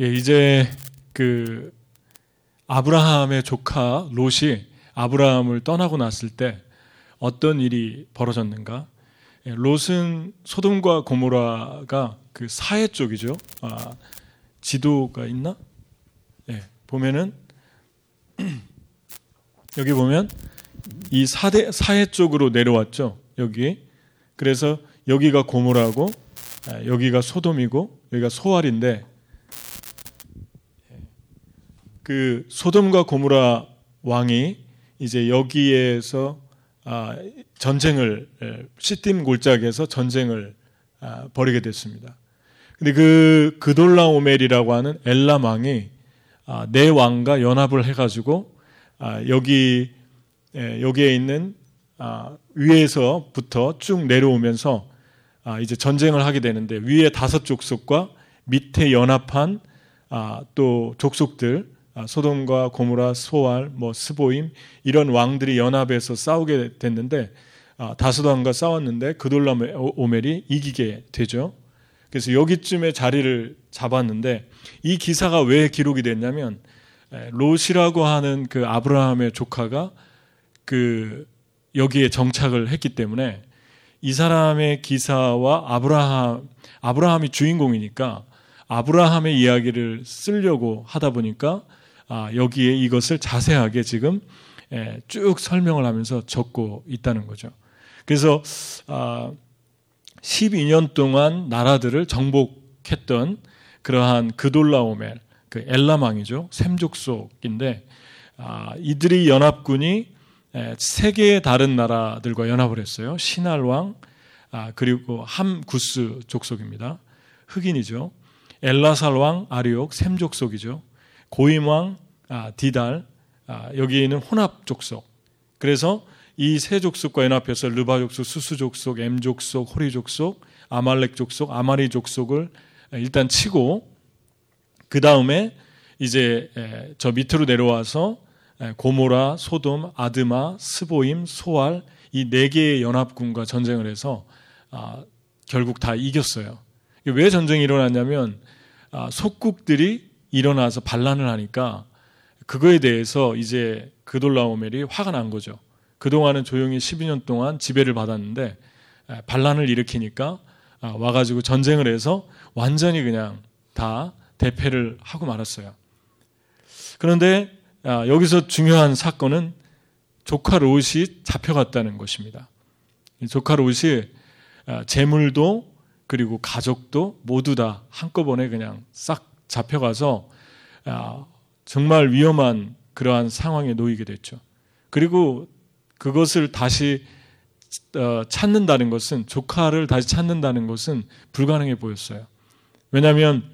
예, 이제 그 아브라함의 조카 롯이 아브라함을 떠나고 났을 때 어떤 일이 벌어졌는가? 예, 롯은 소돔과 고모라가 그 사해 쪽이죠. 아, 지도가 있나? 예, 보면은 여기 보면 이 사대 사해 쪽으로 내려왔죠. 여기 그래서 여기가 고모라고 아, 여기가 소돔이고 여기가 소알인데 그 소돔과 고모라 왕이 이제 여기에서 아, 전쟁을 시딤 골짜기에서 전쟁을 아, 벌이게 됐습니다. 근데 그 그돌라 오멜이라고 하는 엘람 왕이 아, 네 왕과 연합을 해가지고 여기 여기에 있는 위에서부터 쭉 내려오면서 이제 전쟁을 하게 되는데 위에 다섯 족속과 밑에 연합한 또 족속들 아, 소돔과 고무라, 소알, 뭐 스보임 이런 왕들이 연합해서 싸우게 됐는데 아, 다스도왕과 싸웠는데 그돌라오멜이 이기게 되죠. 그래서 여기쯤에 자리를 잡았는데 이 기사가 왜 기록이 됐냐면 롯이라고 하는 그 아브라함의 조카가 그 여기에 정착을 했기 때문에 이 사람의 기사와 아브라함 아브라함이 주인공이니까 아브라함의 이야기를 쓰려고 하다 보니까 아, 여기에 이것을 자세하게 지금 예, 쭉 설명을 하면서 적고 있다는 거죠. 그래서 12년 아, 동안 나라들을 정복했던 그러한 그돌라오멜, 그 엘라망이죠. 샘족속인데 아, 이들이 연합군이 예, 세 개의 다른 나라들과 연합을 했어요. 신할왕 그리고 함구스 족속입니다. 흑인이죠. 엘라살왕 아리옥 샘족속이죠. 고임왕 아, 디달 아, 여기에는 혼합 족속. 그래서 이 세 족속과 연합해서 르바 족속, 수수 족속, 엠 족속, 호리 족속, 아말렉 족속, 아마리 족속을 일단 치고 그 다음에 이제 저 밑으로 내려와서 고모라, 소돔, 아드마, 스보임, 소알 이 네 개의 연합군과 전쟁을 해서 아, 결국 다 이겼어요. 왜 전쟁이 일어났냐면 속국들이 일어나서 반란을 하니까 그거에 대해서 이제 그돌라오멜이 화가 난 거죠. 그동안은 조용히 12년 동안 지배를 받았는데 반란을 일으키니까 아, 와가지고 전쟁을 해서 완전히 그냥 다 대패를 하고 말았어요. 그런데 아, 여기서 중요한 사건은 조카 롯이 잡혀갔다는 것입니다. 조카 롯이 아, 재물도 그리고 가족도 모두 다 한꺼번에 그냥 싹 잡혀가서 아, 정말 위험한 그러한 상황에 놓이게 됐죠. 그리고 그것을 다시 어, 찾는다는 것은 조카를 다시 찾는다는 것은 불가능해 보였어요. 왜냐하면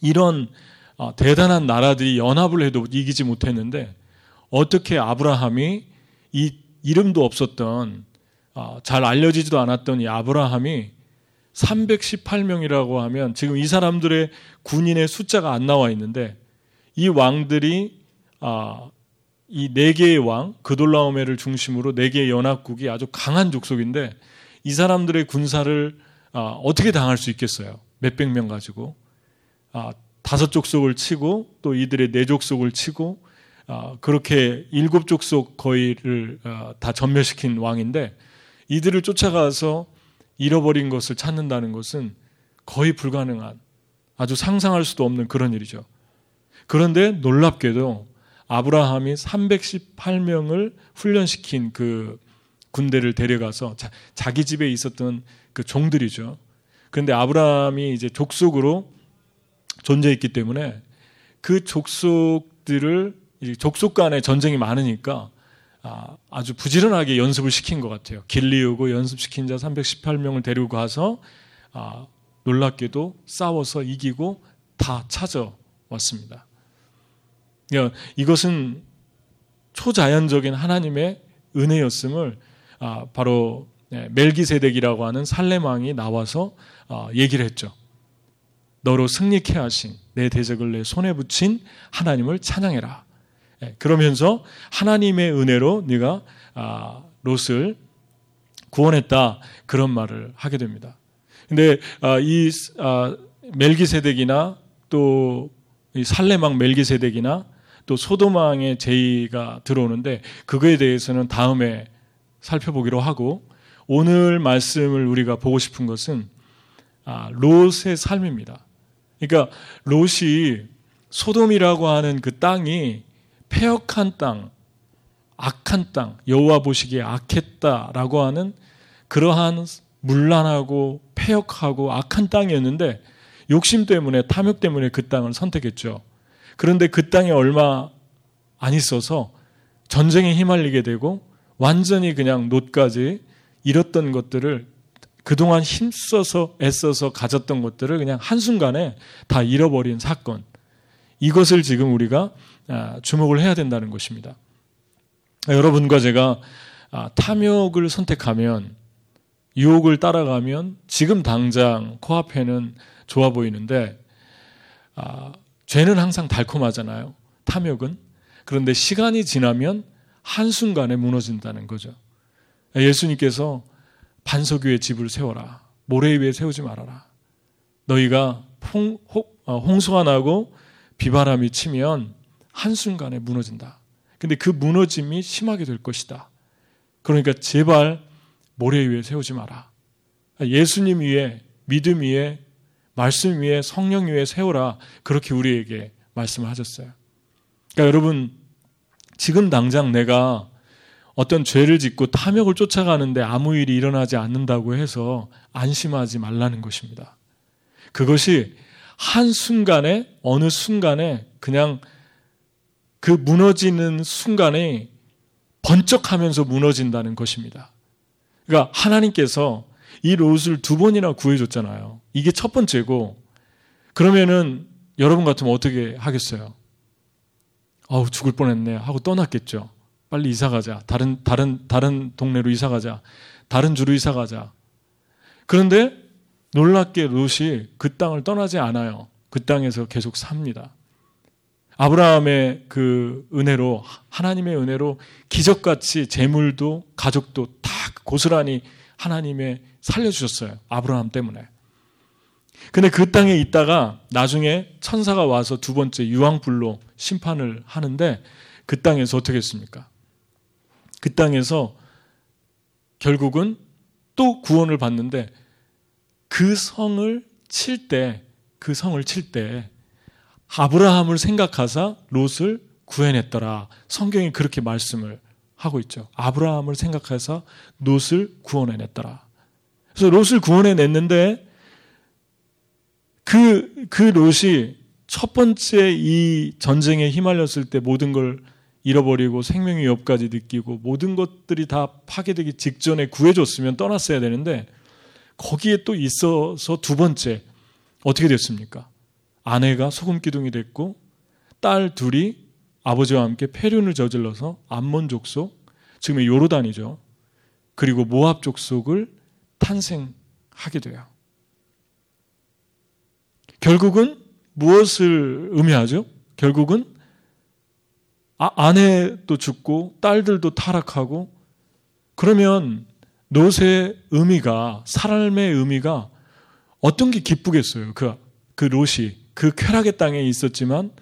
이런 어, 대단한 나라들이 연합을 해도 이기지 못했는데 어떻게 아브라함이 이 이름도 없었던 어, 잘 알려지지도 않았던 이 아브라함이 318명이라고 하면 지금 이 사람들의 군인의 숫자가 안 나와 있는데 이 왕들이 아, 이 네 개의 왕 그돌라오메를 중심으로 네 개의 연합국이 아주 강한 족속인데 이 사람들의 군사를 아, 어떻게 당할 수 있겠어요? 몇백 명 가지고 아, 다섯 족속을 치고 또 이들의 네 족속을 치고 아, 그렇게 일곱 족속 거의를 아, 다 전멸시킨 왕인데 이들을 쫓아가서 잃어버린 것을 찾는다는 것은 거의 불가능한 아주 상상할 수도 없는 그런 일이죠. 그런데 놀랍게도 아브라함이 318명을 훈련시킨 그 군대를 데려가서 자, 기 집에 있었던 그 종들이죠. 그런데 아브라함이 이제 족속으로 존재했기 때문에 그 족속들을 족속 간에 전쟁이 많으니까 아, 주 부지런하게 연습을 시킨 것 같아요. 길리우고 연습시킨 자 318명을 데리고 가서 아, 놀랍게도 싸워서 이기고 다 찾아왔습니다. 이것은 초자연적인 하나님의 은혜였음을 아, 바로 네, 멜기세덱이라고 하는 살레망이 나와서 아, 얘기를 했죠. 너로 승리케 하신 내 대적을 내 손에 붙인 하나님을 찬양해라. 예, 그러면서 하나님의 은혜로 네가 아, 롯을 구원했다 그런 말을 하게 됩니다. 근데 아, 이 아, 멜기세덱이나 또 살레망 멜기세덱이나 또 소도망의 제의가 들어오는데 그거에 대해서는 다음에 살펴보기로 하고 오늘 말씀을 우리가 보고 싶은 것은 아, 롯의 삶입니다. 그러니까 롯이 소돔이라고 하는 그 땅이 폐역한 땅, 악한 땅, 여호와 보시기에 악했다라고 하는 그러한 문란하고 폐역하고 악한 땅이었는데 욕심 때문에 탐욕 때문에 그 땅을 선택했죠. 그런데 그 땅에 얼마 안 있어서 전쟁에 휘말리게 되고 완전히 그냥 놋까지 잃었던 것들을 그동안 힘써서 애써서 가졌던 것들을 그냥 한순간에 다 잃어버린 사건. 이것을 지금 우리가 아, 주목을 해야 된다는 것입니다. 여러분과 제가 아, 탐욕을 선택하면 유혹을 따라가면 지금 당장 코앞에는 좋아 보이는데 아, 죄는 항상 달콤하잖아요. 탐욕은. 그런데 시간이 지나면 한 순간에 무너진다는 거죠. 예수님께서 반석 위에 집을 세워라. 모래 위에 세우지 말아라. 너희가 홍, 어, 홍수가 나고 비바람이 치면 한순간에 무너진다. 근데 그 무너짐이 심하게 될 것이다. 그러니까 제발 모래 위에 세우지 마라. 예수님 위에, 믿음 위에, 말씀 위에, 성령 위에 세우라. 그렇게 우리에게 말씀을 하셨어요. 그러니까 여러분, 지금 당장 내가 어떤 죄를 짓고 탐욕을 쫓아가는데 아무 일이 일어나지 않는다고 해서 안심하지 말라는 것입니다. 그것이 한순간에, 어느 순간에 그냥 그 무너지는 순간에 번쩍하면서 무너진다는 것입니다. 그러니까 하나님께서 이 롯을 두 번이나 구해줬잖아요. 이게 첫 번째고, 그러면은 여러분 같으면 어떻게 하겠어요? 아우, 죽을 뻔했네. 하고 떠났겠죠. 빨리 이사 가자. 다른, 다른, 다른 동네로 이사 가자. 다른 주로 이사 가자. 그런데 놀랍게 롯이 그 땅을 떠나지 않아요. 그 땅에서 계속 삽니다. 아브라함의 그 은혜로 하나님의 은혜로 기적같이 재물도 가족도 다 고스란히 하나님의 살려주셨어요. 아브라함 때문에. 근데 그 땅에 있다가 나중에 천사가 와서 두 번째 유황불로 심판을 하는데 그 땅에서 어떻게 했습니까? 그 땅에서 결국은 또 구원을 받는데 그 성을 칠 때, 그 성을 칠 때 아브라함을 생각하사 롯을 구해냈더라. 성경이 그렇게 말씀을 하고 있죠. 아브라함을 생각해서 롯을 구원해냈더라. 그래서 롯을 구원해냈는데 그, 그 롯이 첫 번째 이 전쟁에 휘말렸을 때 모든 걸 잃어버리고 생명의 위협까지 느끼고 모든 것들이 다 파괴되기 직전에 구해줬으면 떠났어야 되는데 거기에 또 있어서 두 번째 어떻게 됐습니까? 아내가 소금 기둥이 됐고 딸 둘이 아버지와 함께 폐륜을 저질러서 암몬 족속, 지금의 요르단이죠. 그리고 모압 족속을 탄생하게 돼요. 결국은 무엇을 의미하죠? 결국은 아, 아내도 죽고 딸들도 타락하고 그러면 롯의 의미가 삶의 의미가 어떤 게 기쁘겠어요? 그, 그 롯이 그 쾌락의 땅에 있었지만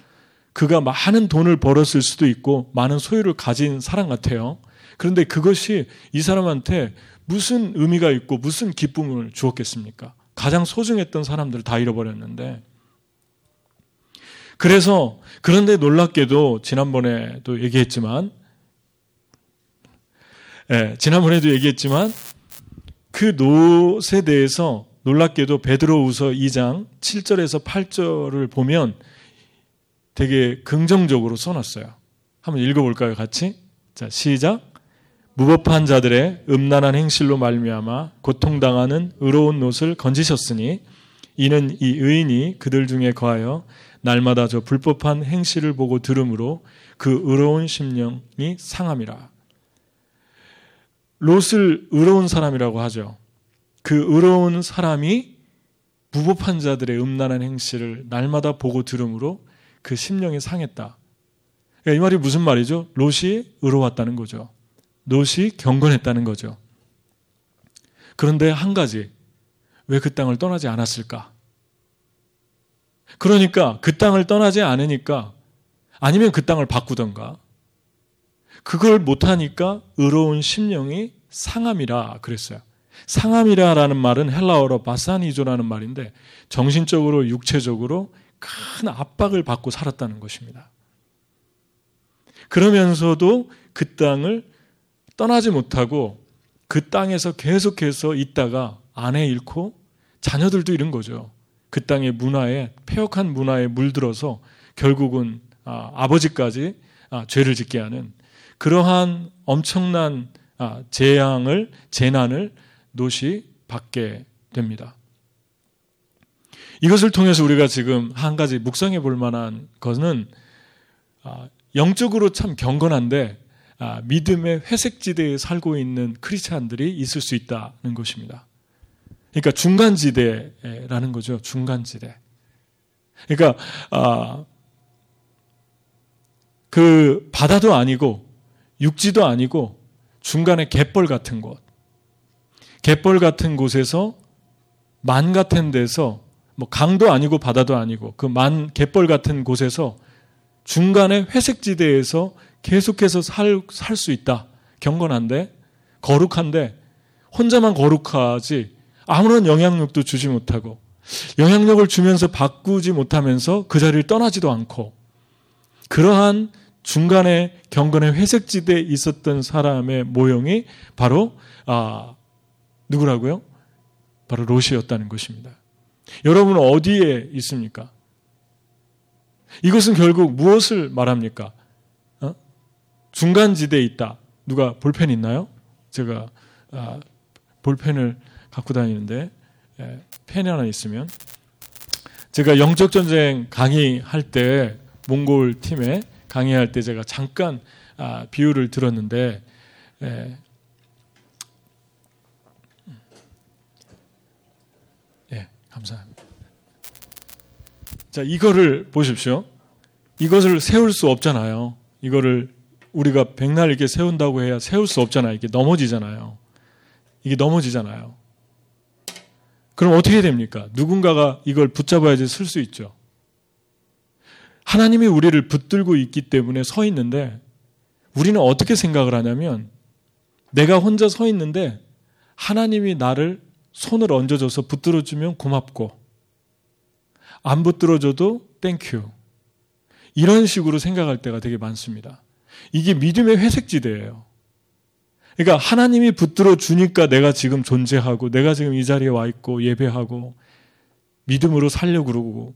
그가 많은 돈을 벌었을 수도 있고 많은 소유를 가진 사람 같아요. 그런데 그것이 이 사람한테 무슨 의미가 있고 무슨 기쁨을 주었겠습니까? 가장 소중했던 사람들을 다 잃어버렸는데. 그래서 그런데 놀랍게도 지난번에도 얘기했지만, 예, 지난번에도 얘기했지만 그 노세 대해서 놀랍게도 베드로우서 2장 7절에서 8절을 보면 되게 긍정적으로 써놨어요. 한번 읽어볼까요, 같이? 자, 시작. 무법한 자들의 음란한 행실로 말미암아 고통당하는 의로운 옷을 건지셨으니 이는 이 의인이 그들 중에 거하여 날마다 저 불법한 행실을 보고 들으므로 그 의로운 심령이 상함이라. 롯을 의로운 사람이라고 하죠. 그 의로운 사람이 무법한 자들의 음란한 행실을 날마다 보고 들으므로 그 심령이 상했다. 그러니까 이 말이 무슨 말이죠? 롯이 의로웠다는 거죠. 롯이 경건했다는 거죠. 그런데 한 가지, 왜 그 땅을 떠나지 않았을까? 그러니까 그 땅을 떠나지 않으니까 아니면 그 땅을 바꾸던가 그걸 못하니까 의로운 심령이 상함이라 그랬어요. 상함이라라는 말은 헬라어로 바사니조라는 말인데 정신적으로 육체적으로 큰 압박을 받고 살았다는 것입니다. 그러면서도 그 땅을 떠나지 못하고 그 땅에서 계속해서 있다가 아내 잃고 자녀들도 잃은 거죠. 그 땅의 문화에 폐역한 문화에 물들어서 결국은 아, 버지까지 아, 죄를 짓게 하는 그러한 엄청난 아, 재앙을 재난을 노시 받게 됩니다. 이것을 통해서 우리가 지금 한 가지 묵상해 볼 만한 것은 아, 영적으로 참 경건한데 아, 믿음의 회색지대에 살고 있는 크리스찬들이 있을 수 있다는 것입니다. 그러니까 중간지대라는 거죠. 중간지대. 그러니까 아, 그 바다도 아니고 육지도 아니고 중간에 갯벌 같은 곳. 갯벌 같은 곳에서 만 같은 데서 뭐 강도 아니고 바다도 아니고 그 만 갯벌 같은 곳에서 중간에 회색 지대에서 계속해서 살살수 있다. 경건한데 거룩한데 혼자만 거룩하지 아무런 영향력도 주지 못하고 영향력을 주면서 바꾸지 못하면서 그 자리를 떠나지도 않고 그러한 중간에 경건의 회색 지대에 있었던 사람의 모형이 바로 아 누구라고요? 바로 롯이었다는 것입니다. 여러분은 어디에 있습니까? 이것은 결국 무엇을 말합니까? 어? 중간 지대에 있다. 누가 볼펜 있나요? 제가 아, 볼펜을 갖고 다니는데 예, 펜이 하나 있으면 제가 영적 전쟁 강의할 때 몽골 팀에 강의할 때 제가 잠깐 아, 비유를 들었는데 예, 예, 감사합니다. 자, 이거를 보십시오. 이것을 세울 수 없잖아요. 이거를 우리가 백날 이렇게 세운다고 해야 세울 수 없잖아요. 이게 넘어지잖아요. 이게 넘어지잖아요. 그럼 어떻게 됩니까? 누군가가 이걸 붙잡아야지 쓸 수 있죠. 하나님이 우리를 붙들고 있기 때문에 서 있는데 우리는 어떻게 생각을 하냐면 내가 혼자 서 있는데 하나님이 나를 손을 얹어줘서 붙들어주면 고맙고 안 붙들어줘도 thank you 이런 식으로 생각할 때가 되게 많습니다. 이게 믿음의 회색지대예요. 그러니까 하나님이 붙들어 주니까 내가 지금 존재하고 내가 지금 이 자리에 와 있고 예배하고 믿음으로 살려고 그러고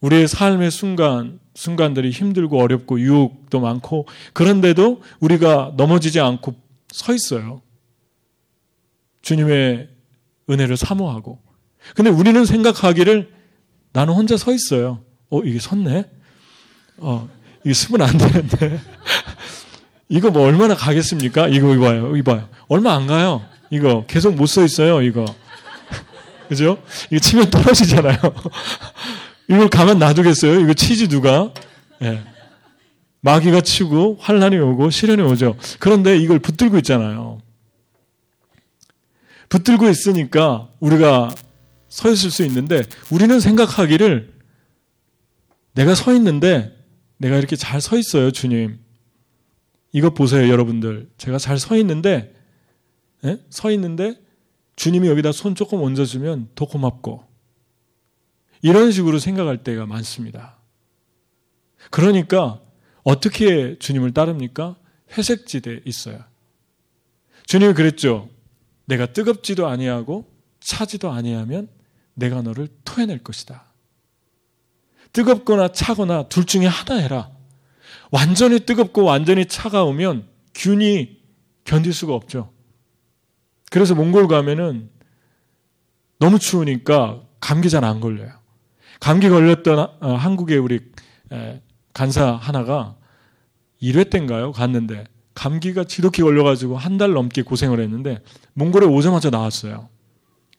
우리의 삶의 순간 순간들이 힘들고 어렵고 유혹도 많고 그런데도 우리가 넘어지지 않고 서 있어요. 주님의 은혜를 사모하고. 근데 우리는 생각하기를 나는 혼자 서 있어요. 어, 이게 섰네? 어, 이게 쓰면 안 되는데. 이거 뭐 얼마나 가겠습니까? 이거 이봐요. 이봐요. 얼마 안 가요. 이거 계속 못 서 있어요. 이거. 그죠? 이거 치면 떨어지잖아요. 이걸 가만 놔두겠어요? 이거 치지 누가? 예. 마귀가 치고 환란이 오고 시련이 오죠. 그런데 이걸 붙들고 있잖아요. 붙들고 있으니까 우리가 서 있을 수 있는데 우리는 생각하기를 내가 서 있는데 내가 이렇게 잘 서 있어요, 주님. 이것 보세요, 여러분들. 제가 잘 서 있는데, 예? 서 있는데, 주님이 여기다 손 조금 얹어주면 더 고맙고, 이런 식으로 생각할 때가 많습니다. 그러니까, 어떻게 주님을 따릅니까? 회색지대에 있어요. 주님이 그랬죠. 내가 뜨겁지도 아니하고 차지도 아니하면 내가 너를 토해낼 것이다. 뜨겁거나 차거나 둘 중에 하나 해라. 완전히 뜨겁고 완전히 차가우면 균이 견딜 수가 없죠. 그래서 몽골 가면은 너무 추우니까 감기 잘 안 걸려요. 감기 걸렸던 어, 한국의 우리 간사 하나가 1회 때인가요? 갔는데 감기가 지독히 걸려가지고 한 달 넘게 고생을 했는데 몽골에 오자마자 나왔어요.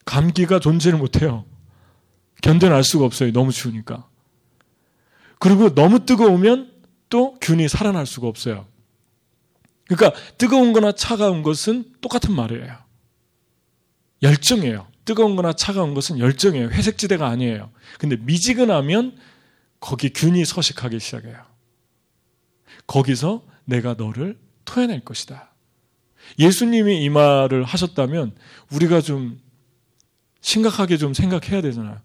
감기가 존재를 못해요. 견뎌낼 수가 없어요. 너무 추우니까. 그리고 너무 뜨거우면 또 균이 살아날 수가 없어요. 그러니까 뜨거운 거나 차가운 것은 똑같은 말이에요. 열정이에요. 뜨거운 거나 차가운 것은 열정이에요. 회색지대가 아니에요. 근데 미지근하면 거기 균이 서식하기 시작해요. 거기서 내가 너를 토해낼 것이다. 예수님이 이 말을 하셨다면 우리가 좀 심각하게 좀 생각해야 되잖아요.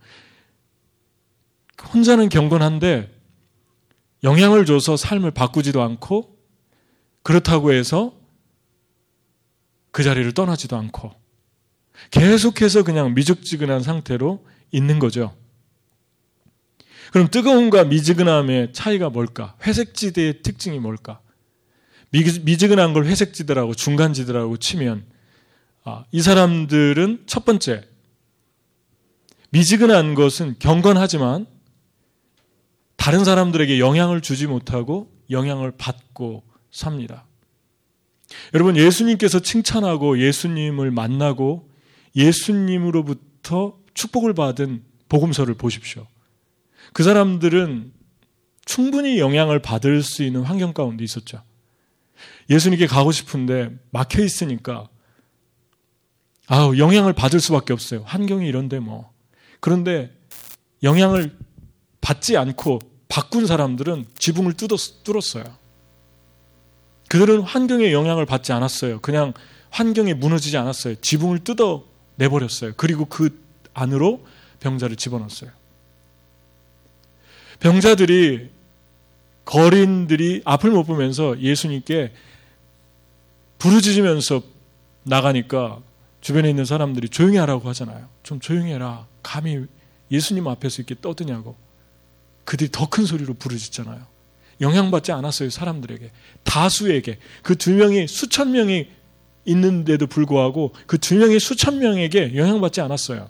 혼자는 경건한데 영향을 줘서 삶을 바꾸지도 않고 그렇다고 해서 그 자리를 떠나지도 않고 계속해서 그냥 미적지근한 상태로 있는 거죠. 그럼 뜨거움과 미지근함의 차이가 뭘까? 회색지대의 특징이 뭘까? 미지근한 걸 회색 지대라고 중간 지대라고 치면 아, 이 사람들은 첫 번째 미지근한 것은 경건하지만 다른 사람들에게 영향을 주지 못하고 영향을 받고 삽니다. 여러분 예수님께서 칭찬하고 예수님을 만나고 예수님으로부터 축복을 받은 복음서를 보십시오. 그 사람들은 충분히 영향을 받을 수 있는 환경 가운데 있었죠. 예수님께 가고 싶은데 막혀 있으니까 아우 영향을 받을 수밖에 없어요. 환경이 이런데 뭐. 그런데 영향을 받지 않고 바꾼 사람들은 지붕을 뚫었 어요. 그들은 환경에 영향을 받지 않았어요. 그냥 환경에 무너지지 않았어요. 지붕을 뜯어 내버렸어요. 그리고 그 안으로 병자를 집어넣었어요. 병자들이 거린들이 앞을 못 보면서 예수님께 부르짖으면서 나가니까 주변에 있는 사람들이 조용히 하라고 하잖아요. 좀 조용히 해라. 감히 예수님 앞에서 이렇게 떠드냐고. 그들이 더 큰 소리로 부르짖잖아요. 영향받지 않았어요, 사람들에게. 다수에게. 그 두 명이 수천 명이 있는데도 불구하고 그 두 명이 수천 명에게 영향받지 않았어요.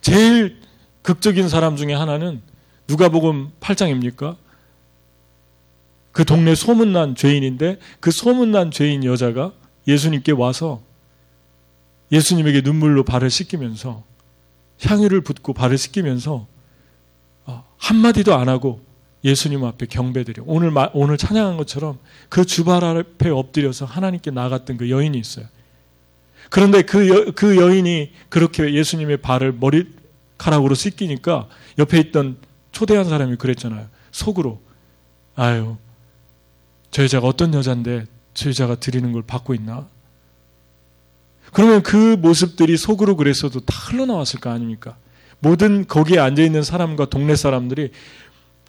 제일 극적인 사람 중에 하나는 누가복음 8장입니까? 그 동네 소문난 죄인인데 그 소문난 죄인 여자가 예수님께 와서 예수님에게 눈물로 발을 씻기면서 향유를 붓고 발을 씻기면서 어, 한마디도 안 하고 예수님 앞에 경배드려. 오늘, 오늘 찬양한 것처럼 그 주발 앞에 엎드려서 하나님께 나갔던 그 여인이 있어요. 그런데 그, 여, 그 여인이 그렇게 예수님의 발을 머리카락으로 씻기니까 옆에 있던 초대한 사람이 그랬잖아요. 속으로. 아유, 저 여자가 어떤 여잔데 저 여자가 드리는 걸 받고 있나? 그러면 그 모습들이 속으로 그랬어도 다 흘러나왔을 거 아닙니까? 모든 거기에 앉아있는 사람과 동네 사람들이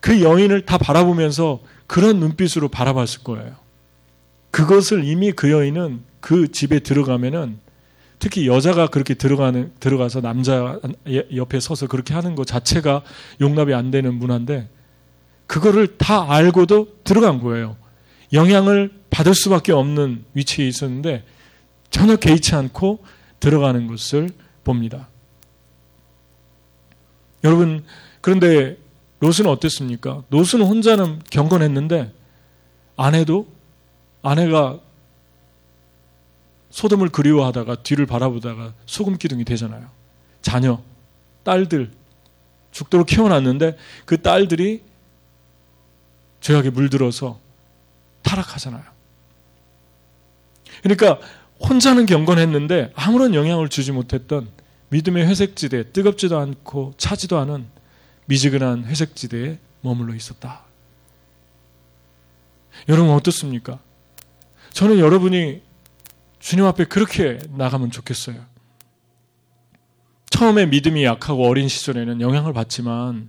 그 여인을 다 바라보면서 그런 눈빛으로 바라봤을 거예요. 그것을 이미 그 여인은 그 집에 들어가면은 특히 여자가 그렇게 들어가는 들어가서 남자 옆에 서서 그렇게 하는 것 자체가 용납이 안 되는 문화인데 그거를 다 알고도 들어간 거예요. 영향을 받을 수밖에 없는 위치에 있었는데 전혀 개의치 않고 들어가는 것을 봅니다. 여러분 그런데 롯은 어땠습니까? 롯은 혼자는 경건했는데 아내도 아내가 소돔을 그리워하다가 뒤를 바라보다가 소금 기둥이 되잖아요. 자녀, 딸들 죽도록 키워놨는데 그 딸들이 죄악에 물들어서 타락하잖아요. 그러니까 혼자는 경건했는데 아무런 영향을 주지 못했던 믿음의 회색지대, 뜨겁지도 않고 차지도 않은 미지근한 회색지대에 머물러 있었다. 여러분 어떻습니까? 저는 여러분이 주님 앞에 그렇게 나가면 좋겠어요. 처음에 믿음이 약하고 어린 시절에는 영향을 받지만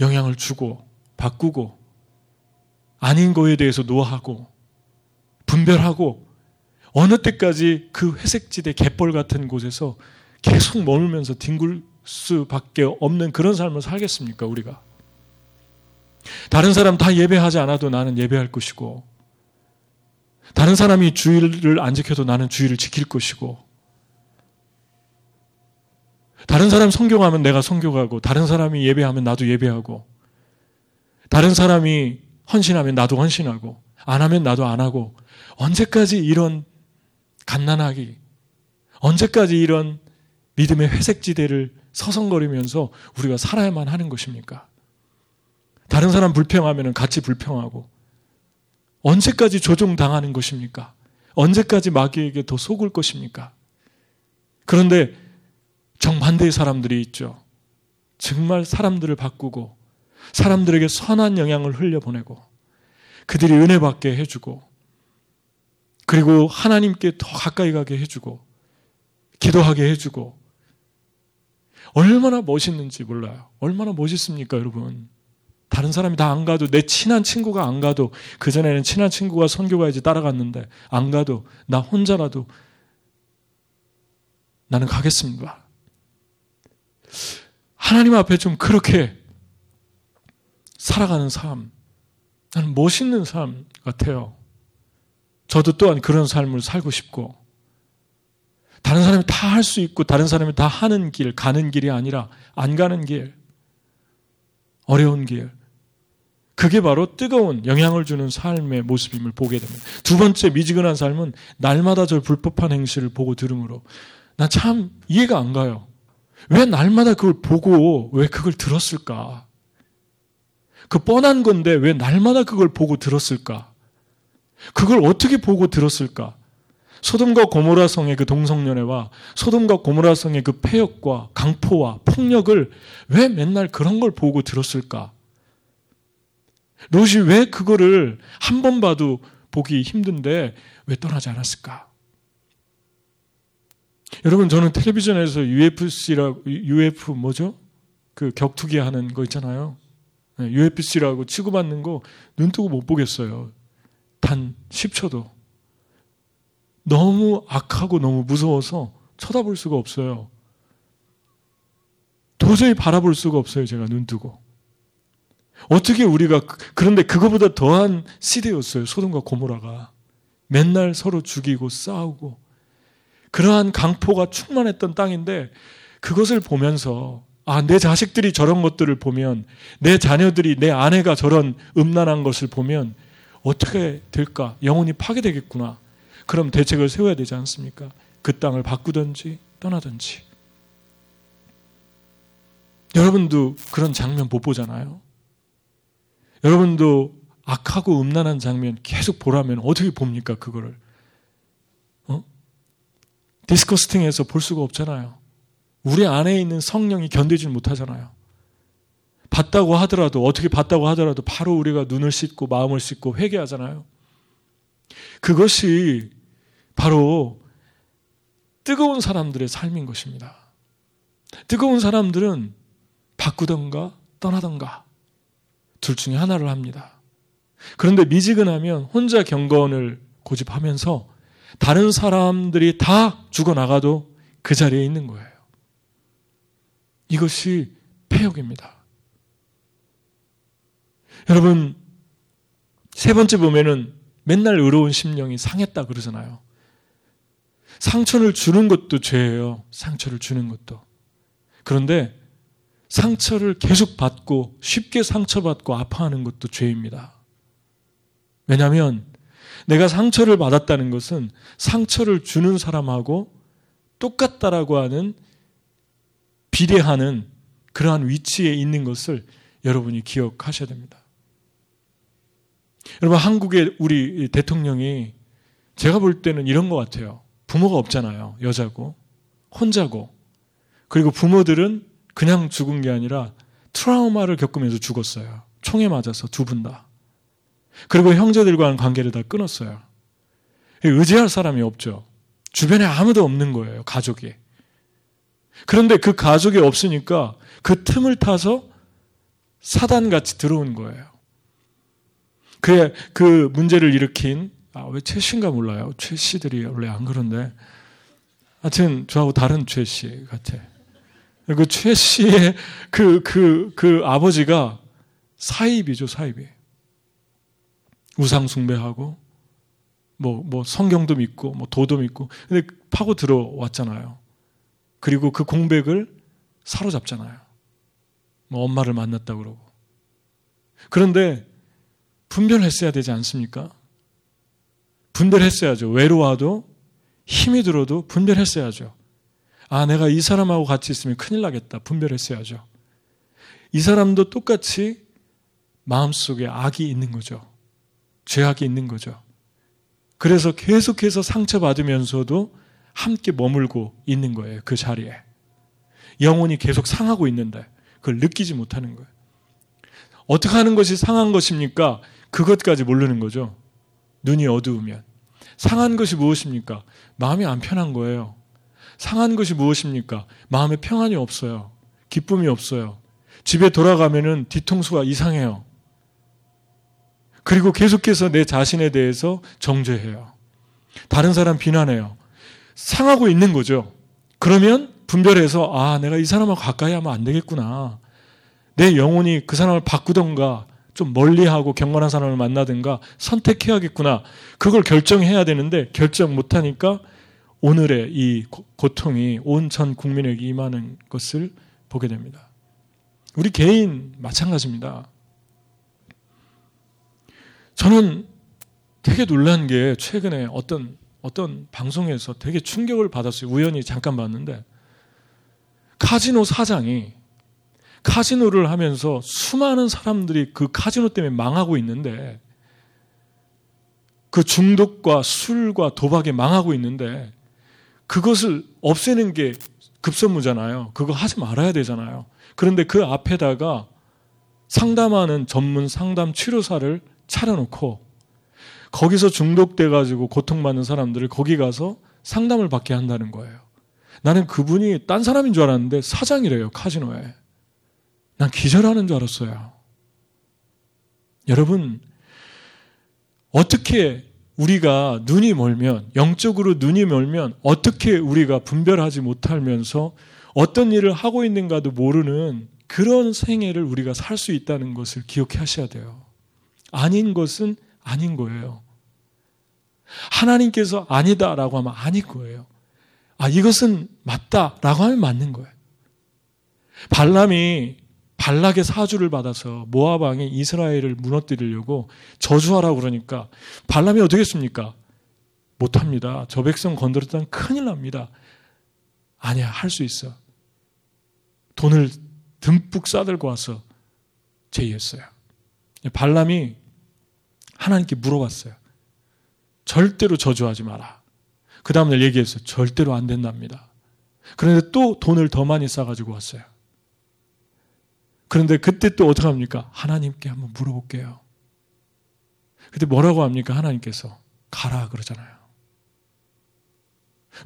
영향을 주고 바꾸고 아닌 거에 대해서 노하고 분별하고 어느 때까지 그 회색지대 갯벌 같은 곳에서 계속 머물면서 뒹굴 수밖에 없는 그런 삶을 살겠습니까, 우리가? 다른 사람 다 예배하지 않아도 나는 예배할 것이고, 다른 사람이 주의를 안 지켜도 나는 주의를 지킬 것이고, 다른 사람 성경하면 내가 성경하고, 다른 사람이 예배하면 나도 예배하고, 다른 사람이 헌신하면 나도 헌신하고, 안 하면 나도 안 하고, 언제까지 이런 갓난하기, 언제까지 이런 믿음의 회색지대를 서성거리면서 우리가 살아야만 하는 것입니까? 다른 사람 불평하면 같이 불평하고 언제까지 조종당하는 것입니까? 언제까지 마귀에게 더 속을 것입니까? 그런데 정반대의 사람들이 있죠. 정말 사람들을 바꾸고 사람들에게 선한 영향을 흘려보내고 그들이 은혜 받게 해주고 그리고 하나님께 더 가까이 가게 해주고 기도하게 해주고 얼마나 멋있는지 몰라요. 얼마나 멋있습니까, 여러분? 다른 사람이 다 안 가도 내 친한 친구가 안 가도 그 전에는 친한 친구가 선교 가야지 따라갔는데 안 가도 나 혼자라도 나는 가겠습니다. 하나님 앞에 좀 그렇게 살아가는 삶, 나는 멋있는 삶 같아요. 저도 또한 그런 삶을 살고 싶고, 다른 사람이 다 할 수 있고, 다른 사람이 다 하는 길, 가는 길이 아니라 안 가는 길, 어려운 길. 그게 바로 뜨거운 영향을 주는 삶의 모습임을 보게 됩니다. 두 번째 미지근한 삶은 날마다 저 불법한 행실을 보고 들으므로 난참 이해가 안 가요. 왜 날마다 그걸 보고 왜 그걸 들었을까? 그 뻔한 건데 왜 날마다 그걸 보고 들었을까? 그걸 어떻게 보고 들었을까? 소돔과 고모라 성의 그 동성연애와 소돔과 고모라 성의 그 폐역과 강포와 폭력을 왜 맨날 그런 걸 보고 들었을까? 롯이 왜 그거를 한 번 봐도 보기 힘든데 왜 떠나지 않았을까? 여러분 저는 텔레비전에서 UFC라고 UF 뭐죠? 그 격투기 하는 거 있잖아요. UFC라고 치고받는 거 눈 뜨고 못 보겠어요. 단 10초도. 너무 악하고 너무 무서워서 쳐다볼 수가 없어요. 도저히 바라볼 수가 없어요. 제가 눈 뜨고. 어떻게 우리가 그런데 그거보다 더한 시대였어요. 소돔과 고모라가 맨날 서로 죽이고 싸우고 그러한 강포가 충만했던 땅인데 그것을 보면서 아, 내 자식들이 저런 것들을 보면 내 자녀들이 내 아내가 저런 음란한 것을 보면 어떻게 될까? 영혼이 파괴되겠구나. 그럼 대책을 세워야 되지 않습니까? 그 땅을 바꾸든지 떠나든지. 여러분도 그런 장면 못 보잖아요. 여러분도 악하고 음란한 장면 계속 보라면 어떻게 봅니까? 그거를. 디스커스팅에서 볼 수가 없잖아요. 우리 안에 있는 성령이 견디질 못하잖아요. 봤다고 하더라도 어떻게 봤다고 하더라도 바로 우리가 눈을 씻고 마음을 씻고 회개하잖아요. 그것이 바로 뜨거운 사람들의 삶인 것입니다. 뜨거운 사람들은 바꾸던가 떠나던가 둘 중에 하나를 합니다. 그런데 미지근하면 혼자 경건을 고집하면서 다른 사람들이 다 죽어나가도 그 자리에 있는 거예요. 이것이 폐역입니다. 여러분, 세 번째 보면은 맨날 의로운 심령이 상했다 그러잖아요. 상처를 주는 것도 죄예요. 상처를 주는 것도. 그런데 상처를 계속 받고 쉽게 상처받고 아파하는 것도 죄입니다. 왜냐하면 내가 상처를 받았다는 것은 상처를 주는 사람하고 똑같다라고 하는 비례하는 그러한 위치에 있는 것을 여러분이 기억하셔야 됩니다. 여러분, 한국의 우리 대통령이 제가 볼 때는 이런 것 같아요. 부모가 없잖아요. 여자고, 혼자고. 그리고 부모들은 그냥 죽은 게 아니라 트라우마를 겪으면서 죽었어요. 총에 맞아서 두 분 다. 그리고 형제들과는 관계를 다 끊었어요. 의지할 사람이 없죠. 주변에 아무도 없는 거예요, 가족이. 그런데 그 가족이 없으니까 그 틈을 타서 사단같이 들어온 거예요. 그의 그 문제를 일으킨, 아, 왜 최씨인가 몰라요. 최씨들이 원래 안 그런데. 하여튼 저하고 다른 최씨 같아. 그 최씨의 그, 그, 그 아버지가 사입이죠, 사입이. 우상 숭배하고 뭐, 뭐 성경도 믿고 뭐 도도 믿고 근데 파고 들어왔잖아요. 그리고 그 공백을 사로잡잖아요. 뭐 엄마를 만났다 그러고. 그런데 분별했어야 되지 않습니까? 분별했어야죠. 외로워도 힘이 들어도 분별했어야죠. 아, 내가 이 사람하고 같이 있으면 큰일 나겠다. 분별했어야죠. 이 사람도 똑같이 마음속에 악이 있는 거죠. 죄악이 있는 거죠. 그래서 계속해서 상처받으면서도 함께 머물고 있는 거예요. 그 자리에. 영혼이 계속 상하고 있는데 그걸 느끼지 못하는 거예요. 어떻게 하는 것이 상한 것입니까? 그것까지 모르는 거죠. 눈이 어두우면. 상한 것이 무엇입니까? 마음이 안 편한 거예요. 상한 것이 무엇입니까? 마음에 평안이 없어요. 기쁨이 없어요. 집에 돌아가면은 뒤통수가 이상해요. 그리고 계속해서 내 자신에 대해서 정죄해요. 다른 사람 비난해요. 상하고 있는 거죠. 그러면 분별해서 아, 내가 이 사람하고 가까이 하면 안 되겠구나. 내 영혼이 그 사람을 바꾸던가 좀 멀리하고 경건한 사람을 만나든가 선택해야겠구나. 그걸 결정해야 되는데 결정 못하니까 오늘의 이 고통이 온 전 국민에게 임하는 것을 보게 됩니다. 우리 개인 마찬가지입니다. 저는 되게 놀란 게 최근에 어떤 어떤 방송에서 되게 충격을 받았어요. 우연히 잠깐 봤는데 카지노 사장이 카지노를 하면서 수많은 사람들이 그 카지노 때문에 망하고 있는데 그 중독과 술과 도박에 망하고 있는데 그것을 없애는 게 급선무잖아요. 그거 하지 말아야 되잖아요. 그런데 그 앞에다가 상담하는 전문 상담 치료사를 차려놓고 거기서 중독돼 가지고 고통받는 사람들을 거기 가서 상담을 받게 한다는 거예요. 나는 그분이 딴 사람인 줄 알았는데 사장이래요, 카지노에. 난 기절하는 줄 알았어요. 여러분, 어떻게 우리가 눈이 멀면, 영적으로 눈이 멀면, 어떻게 우리가 분별하지 못하면서 어떤 일을 하고 있는가도 모르는 그런 생애를 우리가 살 수 있다는 것을 기억해 하셔야 돼요. 아닌 것은 아닌 거예요. 하나님께서 아니다라고 하면 아닐 거예요. 아, 이것은 맞다라고 하면 맞는 거예요. 발람이 발락의 사주를 받아서 모압 왕이 이스라엘을 무너뜨리려고 저주하라고 그러니까 발람이 어떻게 했습니까? 못 합니다. 저 백성 건드렸다면 큰일 납니다. 아니야, 할 수 있어. 돈을 듬뿍 싸들고 와서 제의했어요. 발람이 하나님께 물어봤어요. 절대로 저주하지 마라. 그 다음날 얘기했어요. 절대로 안 된답니다. 그런데 또 돈을 더 많이 싸가지고 왔어요. 그런데 그때 또 어떻게 합니까? 하나님께 한번 물어볼게요. 그때 뭐라고 합니까? 하나님께서 가라 그러잖아요.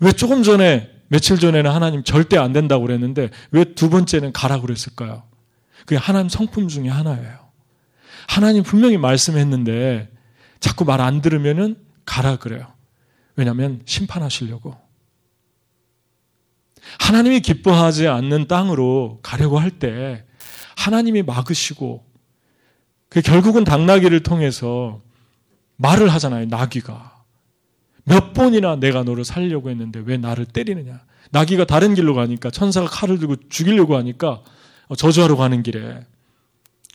왜 조금 전에 며칠 전에는 하나님 절대 안 된다고 그랬는데 왜 두 번째는 가라 그랬을까요? 그게 하나님 성품 중에 하나예요. 하나님 분명히 말씀했는데 자꾸 말 안 들으면은 가라 그래요. 왜냐하면 심판하시려고. 하나님이 기뻐하지 않는 땅으로 가려고 할 때 하나님이 막으시고 그 결국은 당나귀를 통해서 말을 하잖아요. 나귀가. 몇 번이나 내가 너를 살려고 했는데 왜 나를 때리느냐. 나귀가 다른 길로 가니까 천사가 칼을 들고 죽이려고 하니까 저주하러 가는 길에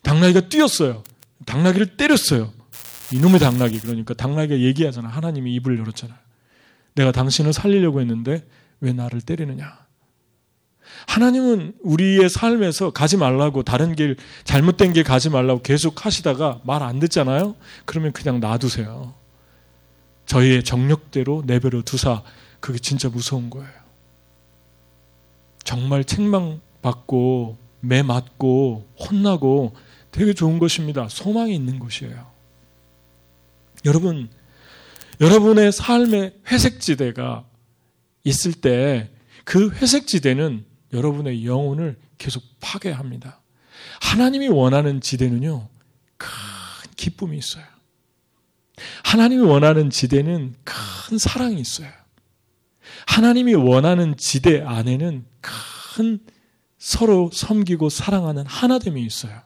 당나귀가 뛰었어요. 당나귀를 때렸어요. 이놈의 당나귀 그러니까 당나귀가 얘기하잖아. 하나님이 입을 열었잖아. 내가 당신을 살리려고 했는데 왜 나를 때리느냐? 하나님은 우리의 삶에서 가지 말라고 다른 길 잘못된 길 가지 말라고 계속 하시다가 말 안 듣잖아요. 그러면 그냥 놔두세요. 저희의 정력대로 내버려 두사 그게 진짜 무서운 거예요. 정말 책망받고 매 맞고 혼나고 되게 좋은 것입니다. 소망이 있는 것이에요. 여러분, 여러분의 삶의 회색지대가 있을 때 그 회색지대는 여러분의 영혼을 계속 파괴합니다. 하나님이 원하는 지대는요, 큰 기쁨이 있어요. 하나님이 원하는 지대는 큰 사랑이 있어요. 하나님이 원하는 지대 안에는 큰 서로 섬기고 사랑하는 하나됨이 있어요.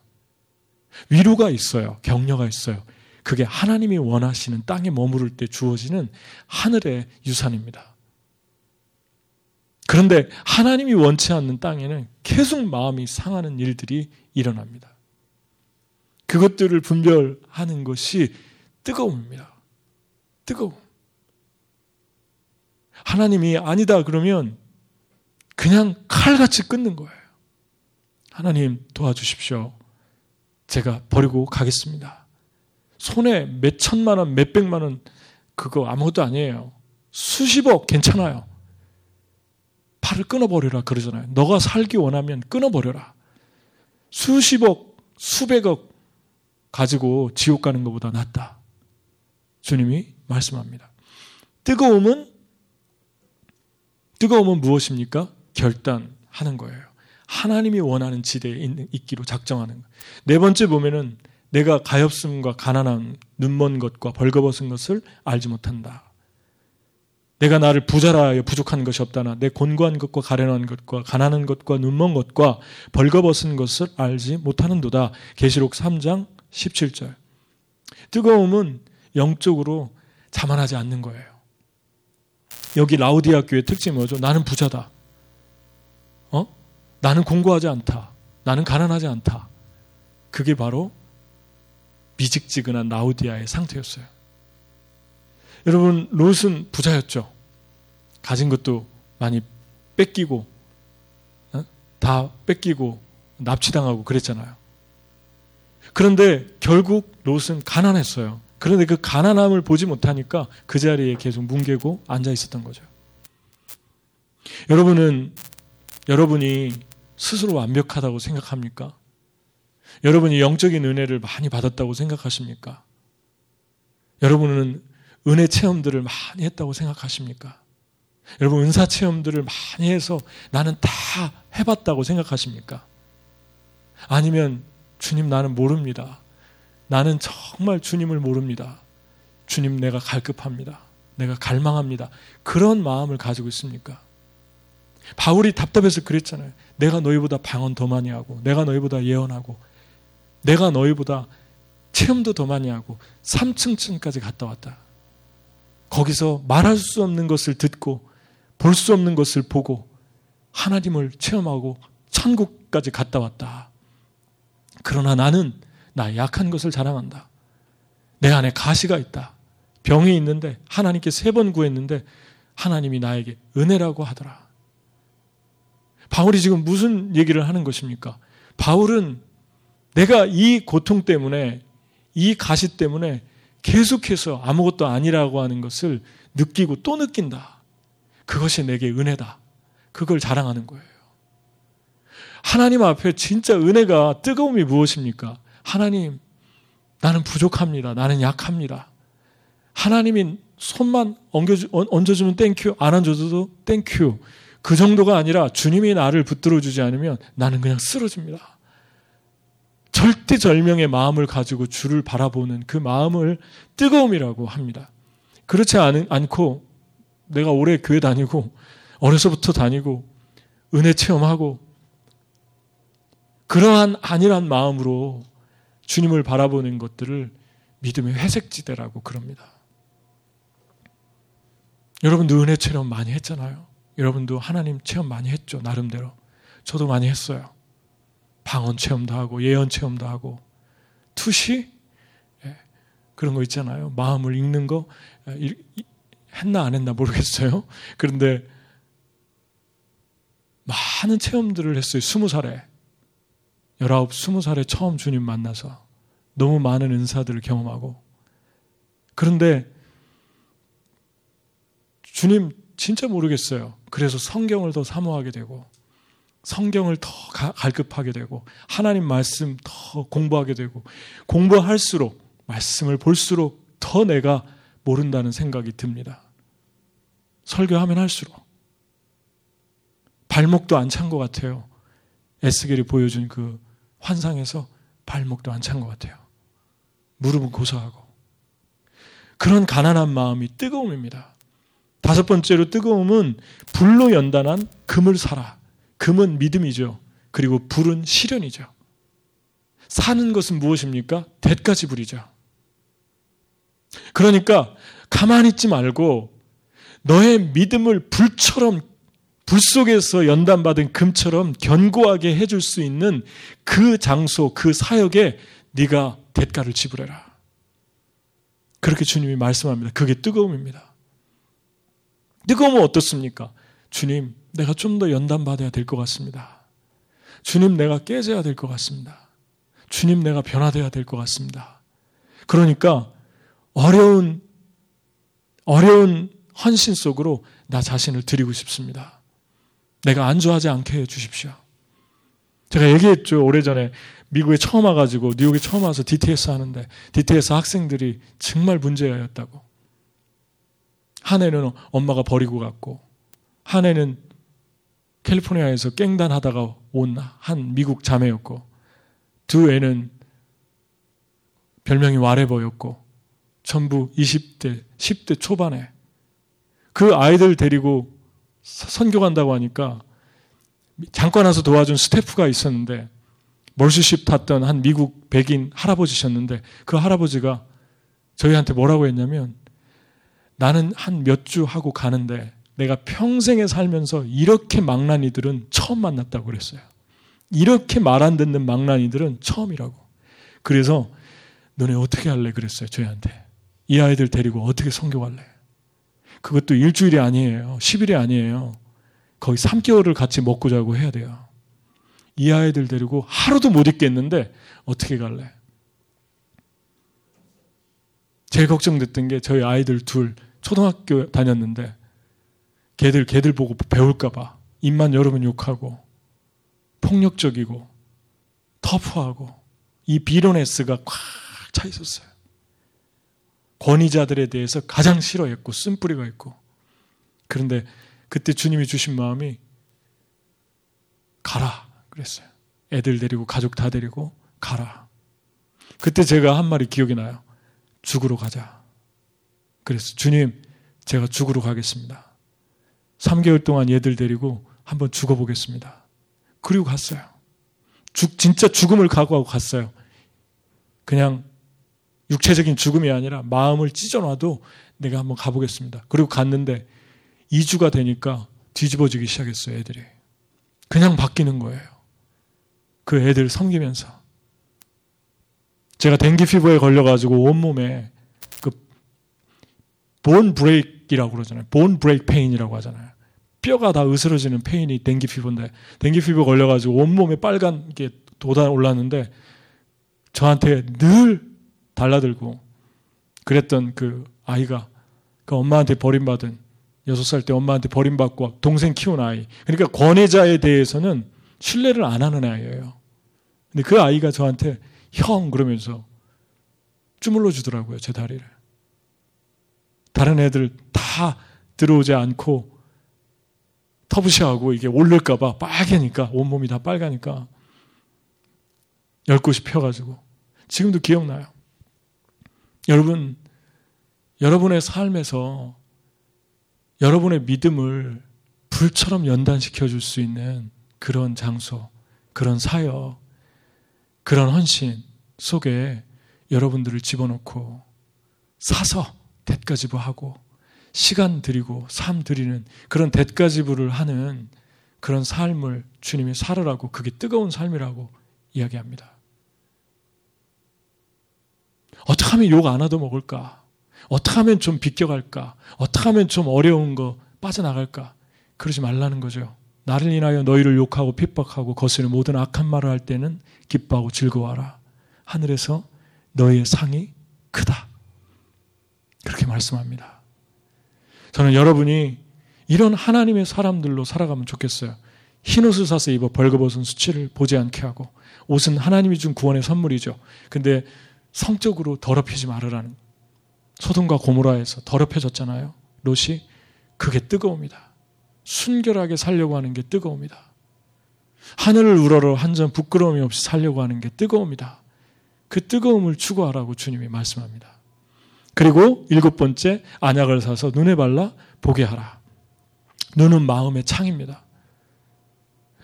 위로가 있어요. 격려가 있어요. 그게 하나님이 원하시는 땅에 머무를 때 주어지는 하늘의 유산입니다. 그런데 하나님이 원치 않는 땅에는 계속 마음이 상하는 일들이 일어납니다. 그것들을 분별하는 것이 뜨거움입니다. 뜨거움. 하나님이 아니다 그러면 그냥 칼같이 끊는 거예요. 하나님 도와주십시오. 제가 버리고 가겠습니다. 손에 몇 천만 원, 몇 백만 원 그거 아무것도 아니에요. 수십억 괜찮아요. 팔을 끊어버려라 그러잖아요. 너가 살기 원하면 끊어버려라. 수십억, 수백억 가지고 지옥 가는 것보다 낫다. 주님이 말씀합니다. 뜨거움은 뜨거움은 무엇입니까? 결단하는 거예요. 하나님이 원하는 지대에 있기로 작정하는 거예요. 네 번째 보면은 내가 가엾음과 가난함, 눈먼 것과 벌거벗은 것을 알지 못한다. 내가 나를 부자라 하여 부족한 것이 없다나 내 곤고한 것과 가련한 것과 가난한 것과 눈먼 것과 벌거벗은 것을 알지 못하는도다. 계시록 3장 17절. 뜨거움은 영적으로 자만하지 않는 거예요. 여기 라우디아 교의 특징이 뭐죠? 나는 부자다. 어? 나는 공고하지 않다. 나는 가난하지 않다. 그게 바로 미직지근한 라우디아의 상태였어요. 여러분, 롯은 부자였죠. 가진 것도 많이 뺏기고, 어? 다 뺏기고, 납치당하고 그랬잖아요. 그런데 결국 롯은 가난했어요. 그런데 그 가난함을 보지 못하니까 그 자리에 계속 뭉개고 앉아 있었던 거죠. 여러분은, 여러분이 스스로 완벽하다고 생각합니까? 여러분이 영적인 은혜를 많이 받았다고 생각하십니까? 여러분은 은혜 체험들을 많이 했다고 생각하십니까? 여러분 은사 체험들을 많이 해서 나는 다 해봤다고 생각하십니까? 아니면 주님 나는 모릅니다. 나는 정말 주님을 모릅니다. 주님 내가 갈급합니다. 내가 갈망합니다. 그런 마음을 가지고 있습니까? 바울이 답답해서 그랬잖아요. 내가 너희보다 방언 더 많이 하고, 내가 너희보다 예언하고, 내가 너희보다 체험도 더 많이 하고 3층층까지 갔다 왔다. 거기서 말할 수 없는 것을 듣고 볼 수 없는 것을 보고 하나님을 체험하고 천국까지 갔다 왔다. 그러나 나는 나 약한 것을 자랑한다. 내 안에 가시가 있다. 병이 있는데 하나님께 세 번 구했는데 하나님이 나에게 은혜라고 하더라. 바울이 지금 무슨 얘기를 하는 것입니까? 바울은 내가 이 고통 때문에 이 가시 때문에 계속해서 아무것도 아니라고 하는 것을 느끼고 또 느낀다. 그것이 내게 은혜다. 그걸 자랑하는 거예요. 하나님 앞에 진짜 은혜가 뜨거움이 무엇입니까? 하나님, 나는 부족합니다. 나는 약합니다. 하나님이 손만 얹어주 면 thank you, 안 얹어줘도 thank you. 그 정도가 아니라 주님이 나를 붙들어 주지 않으면 나는 그냥 쓰러집니다. 절대절명의 마음을 가지고 주를 바라보는 그 마음을 뜨거움이라고 합니다. 그렇지 않, 않고 내가 오래 교회 다니고 어려서부터 다니고 은혜 체험하고 그러한 안일한 마음으로 주님을 바라보는 것들을 믿음의 회색지대라고 그럽니다. 여러분도 은혜 체험 많이 했잖아요. 여러분도 하나님 체험 많이 했죠. 나름대로. 저도 많이 했어요. 방언 체험도 하고 예언 체험도 하고 투시 예, 그런 거 있잖아요. 마음을 읽는 거 예, 했나 안 했나 모르겠어요. 그런데 많은 체험들을 했어요. 스무 살에 열아홉 스무 살에 처음 주님 만나서 너무 많은 은사들을 경험하고 그런데 주님 진짜 모르겠어요. 그래서 성경을 더 사모하게 되고 성경을 더 갈급하게 되고 하나님 말씀 더 공부하게 되고 공부할수록 말씀을 볼수록 더 내가 모른다는 생각이 듭니다. 설교하면 할수록 발목도 안 찬 것 같아요. 에스겔이 보여준 그 환상에서 발목도 안 찬 것 같아요. 무릎은 고소하고 그런 가난한 마음이 뜨거움입니다. 다섯 번째로 뜨거움은 불로 연단한 금을 사라. 금은 믿음이죠. 그리고 불은 시련이죠. 사는 것은 무엇입니까? 대가 지불이죠. 그러니까 가만히 있지 말고 너의 믿음을 불처럼 불 속에서 연단받은 금처럼 견고하게 해줄 수 있는 그 장소, 그 사역에 네가 대가를 지불해라. 그렇게 주님이 말씀합니다. 그게 뜨거움입니다. 뜨거움은 어떻습니까? 주님, 내가 좀 더 연단받아야 될 것 같습니다. 주님, 내가 깨져야 될 것 같습니다. 주님, 내가 변화돼야 될 것 같습니다. 그러니까 어려운, 어려운 헌신 속으로 나 자신을 드리고 싶습니다. 내가 안주하지 않게 해 주십시오. 제가 얘기했죠. 오래전에 미국에 처음 와가지고 뉴욕에 처음 와서 DTS 하는데 DTS 학생들이 정말 문제였다고. 한 애는 엄마가 버리고 갔고 한 애는 캘리포니아에서 깽단 하다가 온 한 미국 자매였고 두 애는 별명이 와레버였고 전부 20대, 10대 초반에 그 아이들 데리고 선교 간다고 하니까 잠깐 와서 도와준 스태프가 있었는데 멀스십 탔던 한 미국 백인 할아버지셨는데 그 할아버지가 저희한테 뭐라고 했냐면 나는 한 몇 주 하고 가는데 내가 평생에 살면서 이렇게 망나니들은 처음 만났다고 그랬어요. 이렇게 말 안 듣는 망나니들은 처음이라고. 그래서 너네 어떻게 할래? 그랬어요. 저희한테. 이 아이들 데리고 어떻게 성교 갈래? 그것도 일주일이 아니에요. 10일이 아니에요. 거의 3개월을 같이 먹고 자고 해야 돼요. 이 아이들 데리고 하루도 못 있겠는데 어떻게 갈래? 제일 걱정됐던 게 저희 아이들 둘 초등학교 다녔는데 걔들 걔들 보고 배울까봐 입만 열으면 욕하고 폭력적이고 터프하고 이 비로네스가 꽉 차 있었어요. 권위자들에 대해서 가장 싫어했고 쓴뿌리가 있고 그런데 그때 주님이 주신 마음이 가라 그랬어요. 애들 데리고 가족 다 데리고 가라. 그때 제가 한 말이 기억이 나요. 죽으러 가자. 그래서 주님 제가 죽으러 가겠습니다. 3개월 동안 얘들 데리고 한번 죽어보겠습니다. 그리고 갔어요. 죽, 진짜 죽음을 각오하고 갔어요. 그냥 육체적인 죽음이 아니라 마음을 찢어놔도 내가 한번 가보겠습니다. 그리고 갔는데 2주가 되니까 뒤집어지기 시작했어요, 애들이. 그냥 바뀌는 거예요. 그 애들 섬기면서. 제가 dengue fever에 걸려가지고 온몸에 그 bone break라고 그러잖아요. bone break pain이라고 하잖아요. 뼈가 다 으스러지는 pain이 dengue fever인데 dengue fever 걸려가지고 온몸에 빨간 게 돋아 올랐는데 저한테 늘 달라들고 그랬던 그 아이가 그 엄마한테 버림받은 여섯 살 때 엄마한테 버림받고 동생 키운 아이. 그러니까 권위자에 대해서는 신뢰를 안 하는 아이예요. 근데 그 아이가 저한테 형 그러면서 주물러 주더라고요, 제 다리를. 다른 애들 다 들어오지 않고 터부시하고 이게 오를까봐 빨개니까 온몸이 다 빨가니까 열 곳이 펴가지고 지금도 기억나요. 여러분, 여러분의 삶에서 여러분의 믿음을 불처럼 연단시켜 줄 수 있는 그런 장소, 그런 사역, 그런 헌신 속에 여러분들을 집어넣고 사서 대가지부하고 시간 드리고 삶 드리는 그런 대가지부를 하는 그런 삶을 주님이 살으라고 그게 뜨거운 삶이라고 이야기합니다. 어떻게 하면 욕 안 하도 먹을까? 어떻게 하면 좀 비껴갈까? 어떻게 하면 좀 어려운 거 빠져나갈까? 그러지 말라는 거죠. 나를 인하여 너희를 욕하고 핍박하고 거스는 모든 악한 말을 할 때는 기뻐하고 즐거워하라. 하늘에서 너희의 상이 크다. 그렇게 말씀합니다. 저는 여러분이 이런 하나님의 사람들로 살아가면 좋겠어요. 흰 옷을 사서 입어 벌거벗은 수치를 보지 않게 하고 옷은 하나님이 준 구원의 선물이죠. 근데 성적으로 더럽히지 말으라는 소돔과 고모라에서 더럽혀졌잖아요. 롯이 그게 뜨거웁니다. 순결하게 살려고 하는 게 뜨거웁니다. 하늘을 우러러 한 점 부끄러움이 없이 살려고 하는 게 뜨거웁니다. 그 뜨거움을 추구하라고 주님이 말씀합니다. 그리고 일곱 번째 안약을 사서 눈에 발라 보게 하라. 눈은 마음의 창입니다.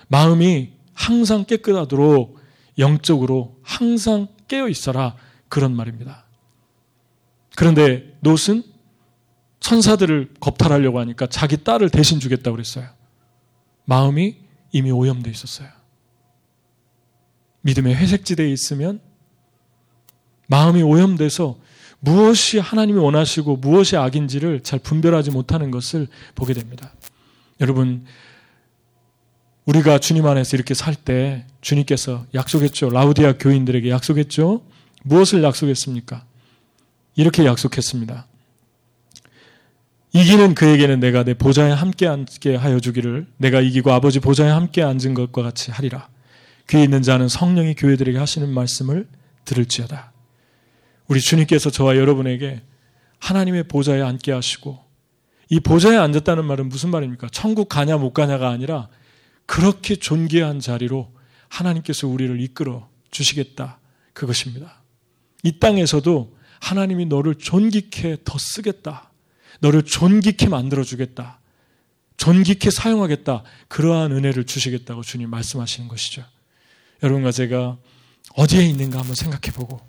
마음이 항상 깨끗하도록 영적으로 항상 깨어 있어라 그런 말입니다. 그런데 롯은 천사들을 겁탈하려고 하니까 자기 딸을 대신 주겠다고 그랬어요. 마음이 이미 오염되어 있었어요. 믿음의 회색지대에 있으면 마음이 오염돼서 무엇이 하나님이 원하시고 무엇이 악인지를 잘 분별하지 못하는 것을 보게 됩니다. 여러분, 우리가 주님 안에서 이렇게 살 때 주님께서 약속했죠. 라우디아 교인들에게 약속했죠. 무엇을 약속했습니까? 이렇게 약속했습니다. 이기는 그에게는 내가 내 보좌에 함께 앉게 하여 주기를 내가 이기고 아버지 보좌에 함께 앉은 것과 같이 하리라. 귀에 있는 자는 성령이 교회들에게 하시는 말씀을 들을지어다. 우리 주님께서 저와 여러분에게 하나님의 보좌에 앉게 하시고 이 보좌에 앉았다는 말은 무슨 말입니까? 천국 가냐 못 가냐가 아니라 그렇게 존귀한 자리로 하나님께서 우리를 이끌어 주시겠다. 그것입니다. 이 땅에서도 하나님이 너를 존귀케 더 쓰겠다. 너를 존귀케 만들어 주겠다. 존귀케 사용하겠다. 그러한 은혜를 주시겠다고 주님 말씀하시는 것이죠. 여러분과 제가 어디에 있는가 한번 생각해 보고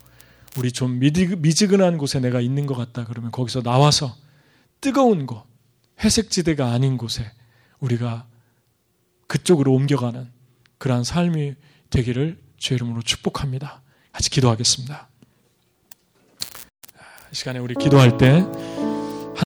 우리 좀 미지근한 곳에 내가 있는 것 같다 그러면 거기서 나와서 뜨거운 곳, 회색지대가 아닌 곳에 우리가 그쪽으로 옮겨가는 그러한 삶이 되기를 주의 이름으로 축복합니다. 같이 기도하겠습니다. 이 시간에 우리 기도할 때